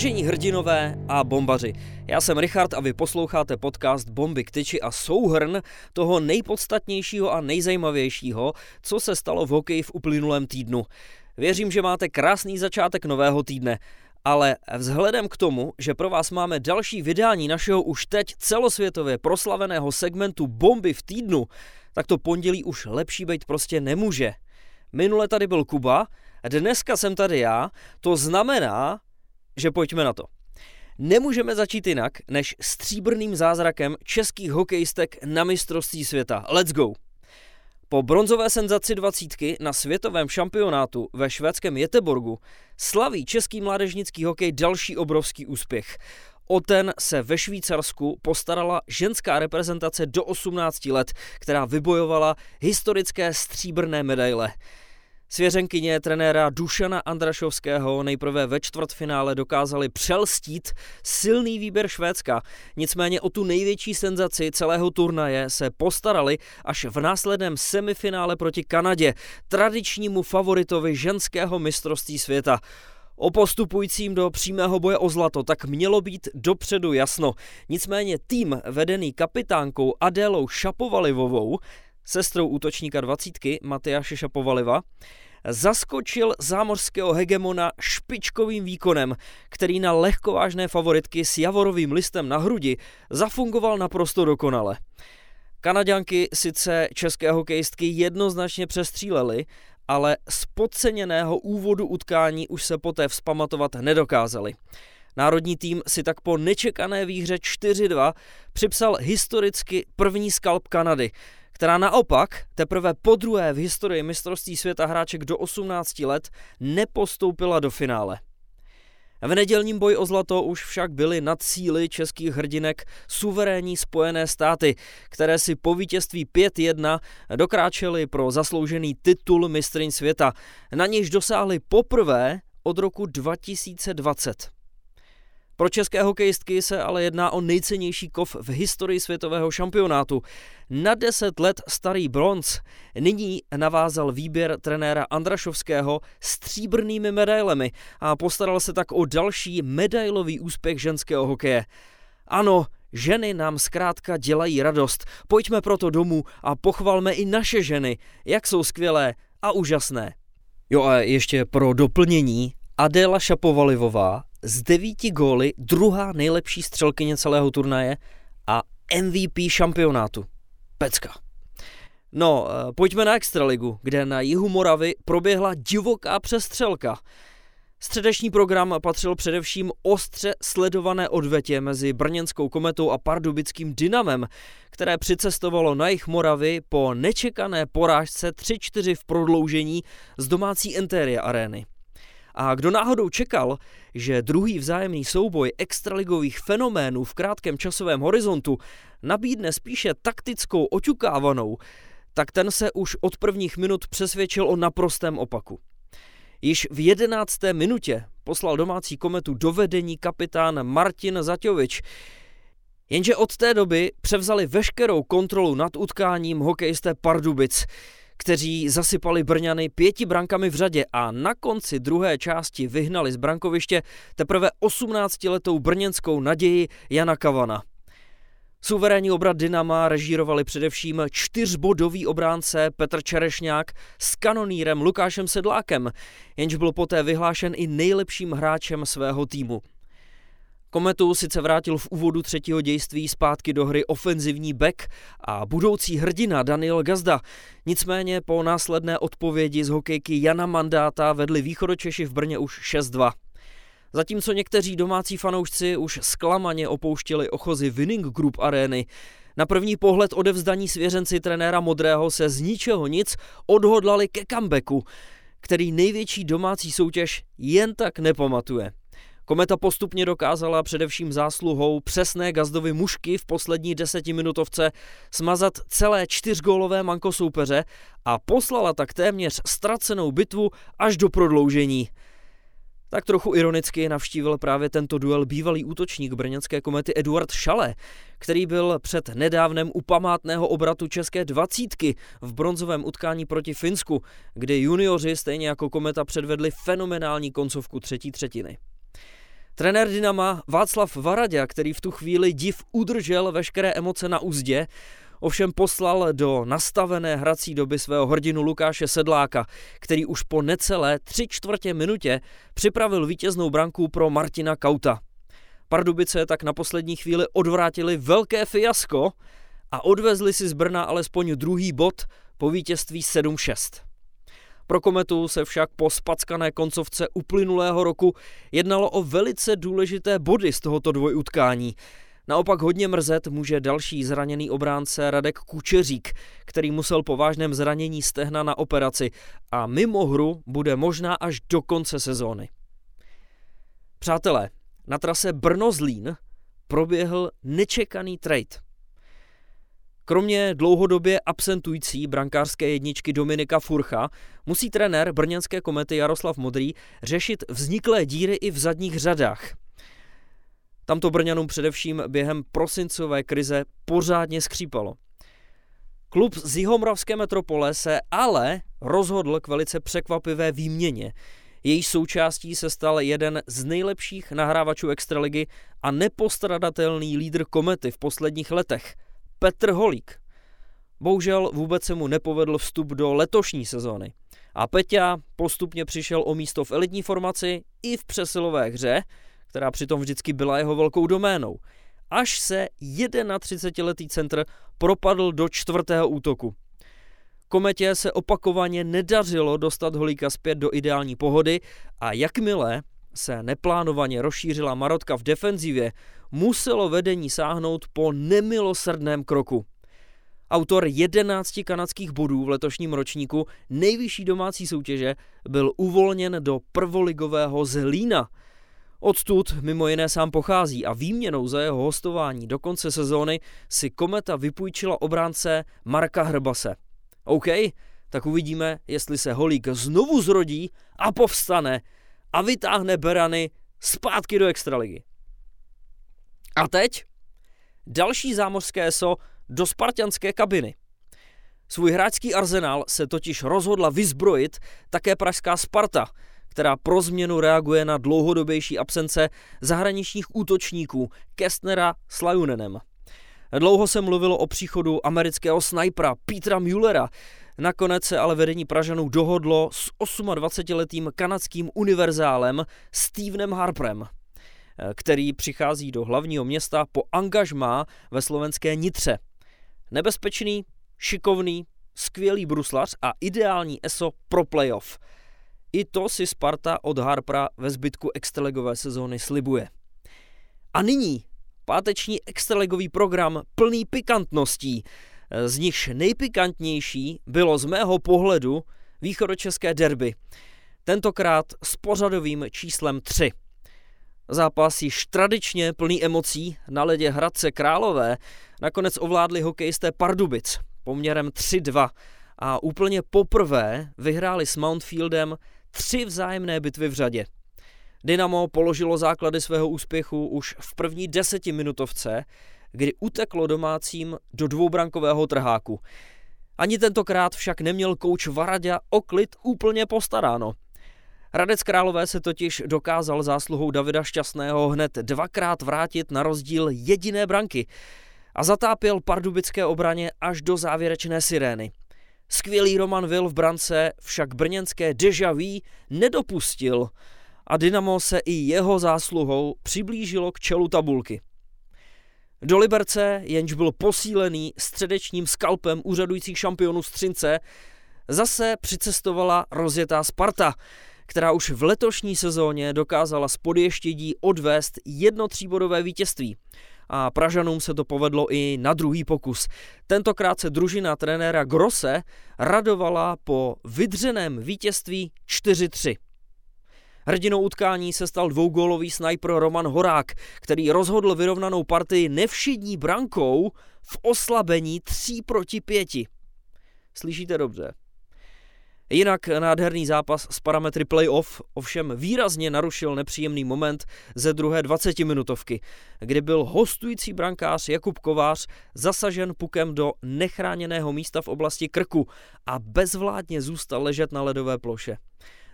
Vážení hrdinové a bombaři, já jsem Richard a vy posloucháte podcast Bomby k tyči a souhrn toho nejpodstatnějšího a nejzajímavějšího, co se stalo v hokeji v uplynulém týdnu. Věřím, že máte krásný začátek nového týdne. Ale vzhledem k tomu, že pro vás máme další vydání našeho už teď celosvětově proslaveného segmentu Bomby v týdnu, tak to pondělí už lepší být prostě nemůže. Minule tady byl Kuba, dneska jsem tady já, to znamená, že pojďme na to. Nemůžeme začít jinak, než stříbrným zázrakem českých hokejistek na mistrovství světa. Let's go! Po bronzové senzaci dvacítky na světovém šampionátu ve švédském Jeteborgu slaví český mládežnický hokej další obrovský úspěch. O ten se ve Švýcarsku postarala ženská reprezentace do 18 let, která vybojovala historické stříbrné medaile. Svěřenkyně trenéra Dušana Andrašovského nejprve ve čtvrtfinále dokázali přelstít silný výběr Švédska. Nicméně o tu největší senzaci celého turnaje se postarali až v následném semifinále proti Kanadě, tradičnímu favoritovi ženského mistrovství světa. O postupujícím do přímého boje o zlato tak mělo být dopředu jasno. Nicméně tým vedený kapitánkou Adélou Šapovalivovou sestrou útočníka dvacítky Matyáše Šapovaliva, zaskočil zámořského hegemona špičkovým výkonem, který na lehkovážné favoritky s javorovým listem na hrudi zafungoval naprosto dokonale. Kanaďanky sice české hokejistky jednoznačně přestřílely, ale z podceněného úvodu utkání už se poté vzpamatovat nedokázali. Národní tým si tak po nečekané výhře 4-2 připsal historicky první skalp Kanady, která naopak teprve po druhé v historii mistrovství světa hráček do 18 let nepostoupila do finále. V nedělním boji o zlato už však byly nad síly českých hrdinek suverénní spojené státy, které si po vítězství 5-1 dokráčely pro zasloužený titul mistryň světa, na nějž dosáhly poprvé od roku 2020. Pro české hokejistky se ale jedná o nejcennější kov v historii světového šampionátu. Na 10 let starý bronz nyní navázal výběr trenéra Andrašovského stříbrnými medailemi a postaral se tak o další medailový úspěch ženského hokeje. Ano, Ženy nám zkrátka dělají radost. Pojďme proto domů a pochvalme i naše ženy, jak jsou skvělé a úžasné. Jo a ještě pro doplnění, Adéla Šapovalivová z devíti góly druhá nejlepší střelkyně celého turnaje a MVP šampionátu. Pecka. No, eh, pojďme na Extraligu, kde na jihu Moravy proběhla divoká přestřelka. Středeční program patřil především ostře sledované odvetě mezi brněnskou kometou a pardubickým dynamem, které přicestovalo na jich Moravy po nečekané porážce 3-4 v prodloužení z domácí Interia arény. A kdo náhodou čekal, že druhý vzájemný souboj extraligových fenoménů v krátkém časovém horizontu nabídne spíše taktickou oťukávanou, tak ten se už od prvních minut přesvědčil o naprostém opaku. Již v jedenácté minutě poslal domácí kometu do vedení kapitán Martin Zaťovič, jenže od té doby převzali veškerou kontrolu nad utkáním hokejisté Pardubic – kteří zasypali Brňany pěti brankami v řadě a na konci druhé části vyhnali z brankoviště teprve 18-letou brněnskou naději Jana Kavana. Suverénní obrat Dynama režírovali především čtyřbodový obránce Petr Čerešňák s kanonírem Lukášem Sedlákem, jenž byl poté vyhlášen i nejlepším hráčem svého týmu. Kometu sice vrátil v úvodu třetího dějství zpátky do hry ofenzivní back a budoucí hrdina Daniel Gazda. Nicméně po následné odpovědi z hokejky Jana Mandáta vedli východočeši v Brně už 6-2. Zatímco někteří domácí fanoušci už zklamaně opouštěli ochozy Winning Group arény, na první pohled odevzdaní svěřenci trenéra Modrého se z ničeho nic odhodlali ke comebacku, který největší domácí soutěž jen tak nepamatuje. Kometa postupně dokázala především zásluhou přesné gazdovy mušky v poslední desetiminutovce smazat celé čtyřgólové manko soupeře a poslala tak téměř ztracenou bitvu až do prodloužení. Tak trochu ironicky navštívil právě tento duel bývalý útočník brněnské komety Eduard Šale, který byl před nedávnem u památného obratu české dvacítky v bronzovém utkání proti Finsku, kde junioři stejně jako kometa předvedli fenomenální koncovku třetí třetiny. Trenér Dynama Václav Varadě, který v tu chvíli div udržel veškeré emoce na úzdě, ovšem poslal do nastavené hrací doby svého hrdinu Lukáše Sedláka, který už po necelé tři čtvrtě minutě připravil vítěznou branku pro Martina Kauta. Pardubice tak na poslední chvíli odvrátili velké fiasko a odvezli si z Brna alespoň druhý bod po vítězství 7-6. Pro Kometu se však po spackané koncovce uplynulého roku jednalo o velice důležité body z tohoto dvojutkání. Naopak hodně mrzet může další zraněný obránce Radek Kučeřík, který musel po vážném zranění stehna na operaci a mimo hru bude možná až do konce sezóny. Přátelé, na trase Brno-Zlín proběhl nečekaný trade. Kromě dlouhodobě absentující brankářské jedničky Dominika Furcha musí trenér brněnské komety Jaroslav Modrý řešit vzniklé díry i v zadních řadách. Tamto Brňanům především během prosincové krize pořádně skřípalo. Klub z Jihomravské metropole se ale rozhodl k velice překvapivé výměně. Její součástí se stal jeden z nejlepších nahrávačů extraligy a nepostradatelný lídr komety v posledních letech – Petr Holík. Bohužel vůbec se mu nepovedl vstup do letošní sezóny. A Peťa postupně přišel o místo v elitní formaci i v přesilové hře, která přitom vždycky byla jeho velkou doménou. Až se 31-letý centr propadl do čtvrtého útoku. Kometě se opakovaně nedařilo dostat Holíka zpět do ideální pohody a jakmile se neplánovaně rozšířila Marotka v defenzivě, muselo vedení sáhnout po nemilosrdném kroku. Autor 11 kanadských bodů v letošním ročníku nejvyšší domácí soutěže byl uvolněn do prvoligového Zlína. Odtud mimo jiné sám pochází a výměnou za jeho hostování do konce sezóny si Kometa vypůjčila obránce Marka Hrbase. OK, tak uvidíme, jestli se Holík znovu zrodí a povstane a vytáhne Berany zpátky do extraligy. A teď další zámořské eso do spartianské kabiny. Svůj hráčský arzenál se totiž rozhodla vyzbrojit také pražská Sparta, která pro změnu reaguje na dlouhodobější absence zahraničních útočníků Kestnera s Lajunenem. Dlouho se mluvilo o příchodu amerického snajpera Petra Muellera, Nakonec se ale vedení Pražanů dohodlo s 28-letým kanadským univerzálem Stevenem Harprem, který přichází do hlavního města po angažmá ve slovenské Nitře. Nebezpečný, šikovný, skvělý bruslař a ideální ESO pro playoff. I to si Sparta od Harpra ve zbytku extraligové sezóny slibuje. A nyní páteční extraligový program plný pikantností, z nichž nejpikantnější bylo z mého pohledu východočeské derby. Tentokrát s pořadovým číslem 3. Zápas již tradičně plný emocí na ledě Hradce Králové nakonec ovládli hokejisté Pardubic poměrem 3-2 a úplně poprvé vyhráli s Mountfieldem tři vzájemné bitvy v řadě. Dynamo položilo základy svého úspěchu už v první desetiminutovce, kdy uteklo domácím do dvoubrankového trháku. Ani tentokrát však neměl kouč Varadě o klid úplně postaráno. Radec Králové se totiž dokázal zásluhou Davida Šťastného hned dvakrát vrátit na rozdíl jediné branky a zatápěl pardubické obraně až do závěrečné sirény. Skvělý Roman Vil v brance však brněnské deja vu nedopustil a Dynamo se i jeho zásluhou přiblížilo k čelu tabulky. Do Liberce, jenž byl posílený středečním skalpem úřadujících šampionů Střince, zase přicestovala rozjetá Sparta, která už v letošní sezóně dokázala z podještědí odvést jedno tříbodové vítězství. A Pražanům se to povedlo i na druhý pokus. Tentokrát se družina trenéra Grosse radovala po vydřeném vítězství 4-3. Hrdinou utkání se stal dvougólový snajper Roman Horák, který rozhodl vyrovnanou partii nevšední brankou v oslabení 3 proti 5. Slyšíte dobře. Jinak nádherný zápas s parametry playoff ovšem výrazně narušil nepříjemný moment ze druhé 20-minutovky, kdy byl hostující brankář Jakub Kovář zasažen pukem do nechráněného místa v oblasti krku a bezvládně zůstal ležet na ledové ploše.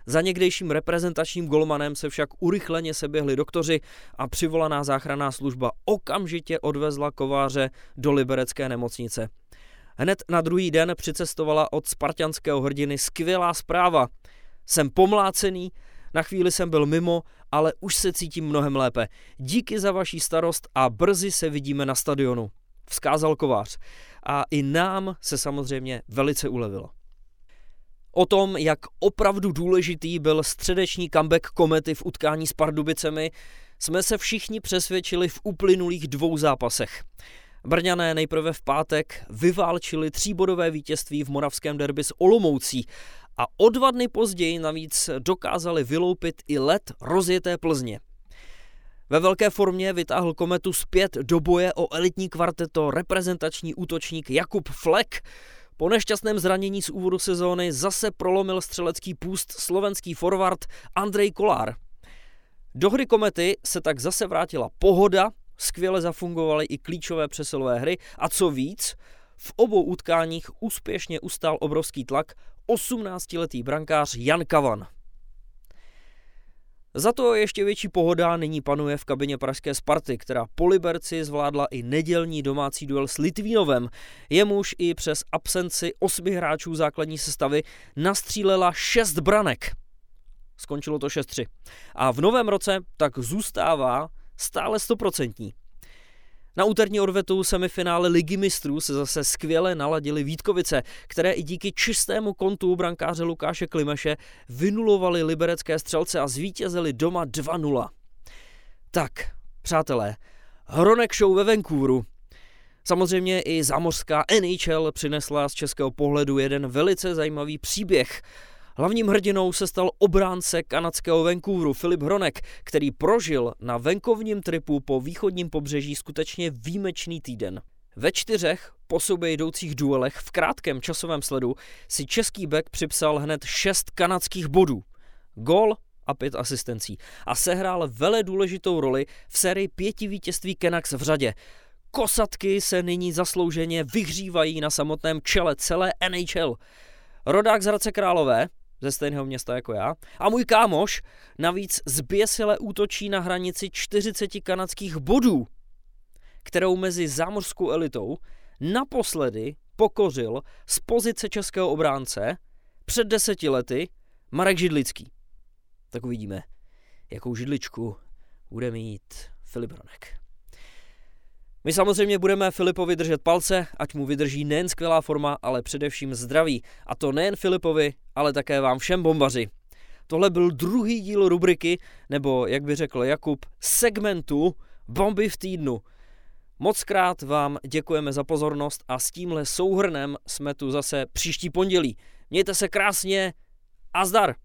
Za někdejším reprezentačním golmanem se však urychleně seběhli doktoři a přivolaná záchranná služba okamžitě odvezla kováře do liberecké nemocnice. Hned na druhý den přicestovala od spartianského hrdiny skvělá zpráva. Jsem pomlácený, na chvíli jsem byl mimo, ale už se cítím mnohem lépe. Díky za vaší starost a brzy se vidíme na stadionu. Vzkázal kovář. A i nám se samozřejmě velice ulevilo. O tom, jak opravdu důležitý byl středeční comeback komety v utkání s Pardubicemi, jsme se všichni přesvědčili v uplynulých dvou zápasech. Brňané nejprve v pátek vyválčili tříbodové vítězství v moravském derby s Olomoucí a o dva dny později navíc dokázali vyloupit i let rozjeté Plzně. Ve velké formě vytáhl kometu zpět do boje o elitní kvarteto reprezentační útočník Jakub Flek. Po nešťastném zranění z úvodu sezóny zase prolomil střelecký půst slovenský forward Andrej Kolár. Do hry komety se tak zase vrátila pohoda, skvěle zafungovaly i klíčové přesilové hry a co víc, v obou utkáních úspěšně ustál obrovský tlak 18-letý brankář Jan Kavan. Za to ještě větší pohoda nyní panuje v kabině pražské Sparty, která po Liberci zvládla i nedělní domácí duel s Litvínovem. Jemuž i přes absenci osmi hráčů základní sestavy nastřílela šest branek. Skončilo to 6-3. A v novém roce tak zůstává stále stoprocentní. Na úterní odvetu semifinále Ligy mistrů se zase skvěle naladili Vítkovice, které i díky čistému kontu brankáře Lukáše Klimeše vynulovali liberecké střelce a zvítězili doma 2-0. Tak, přátelé, Hronek show ve Vancouveru. Samozřejmě i zamořská NHL přinesla z českého pohledu jeden velice zajímavý příběh – Hlavním hrdinou se stal obránce kanadského Vancouveru Filip Hronek, který prožil na venkovním tripu po východním pobřeží skutečně výjimečný týden. Ve čtyřech po sobě jdoucích duelech v krátkém časovém sledu si český back připsal hned šest kanadských bodů. Gol a pět asistencí a sehrál vele důležitou roli v sérii pěti vítězství Canucks v řadě. Kosatky se nyní zaslouženě vyhřívají na samotném čele celé NHL. Rodák z Hradce Králové, ze stejného města jako já. A můj kámoš navíc zběsile útočí na hranici 40 kanadských bodů, kterou mezi zámořskou elitou naposledy pokořil z pozice českého obránce před deseti lety Marek Židlický. Tak uvidíme, jakou židličku bude mít Filip Ronek. My samozřejmě budeme Filipovi držet palce, ať mu vydrží nejen skvělá forma, ale především zdraví. A to nejen Filipovi, ale také vám všem bombaři. Tohle byl druhý díl rubriky, nebo jak by řekl Jakub, segmentu Bomby v týdnu. Moc krát vám děkujeme za pozornost a s tímhle souhrnem jsme tu zase příští pondělí. Mějte se krásně a zdar!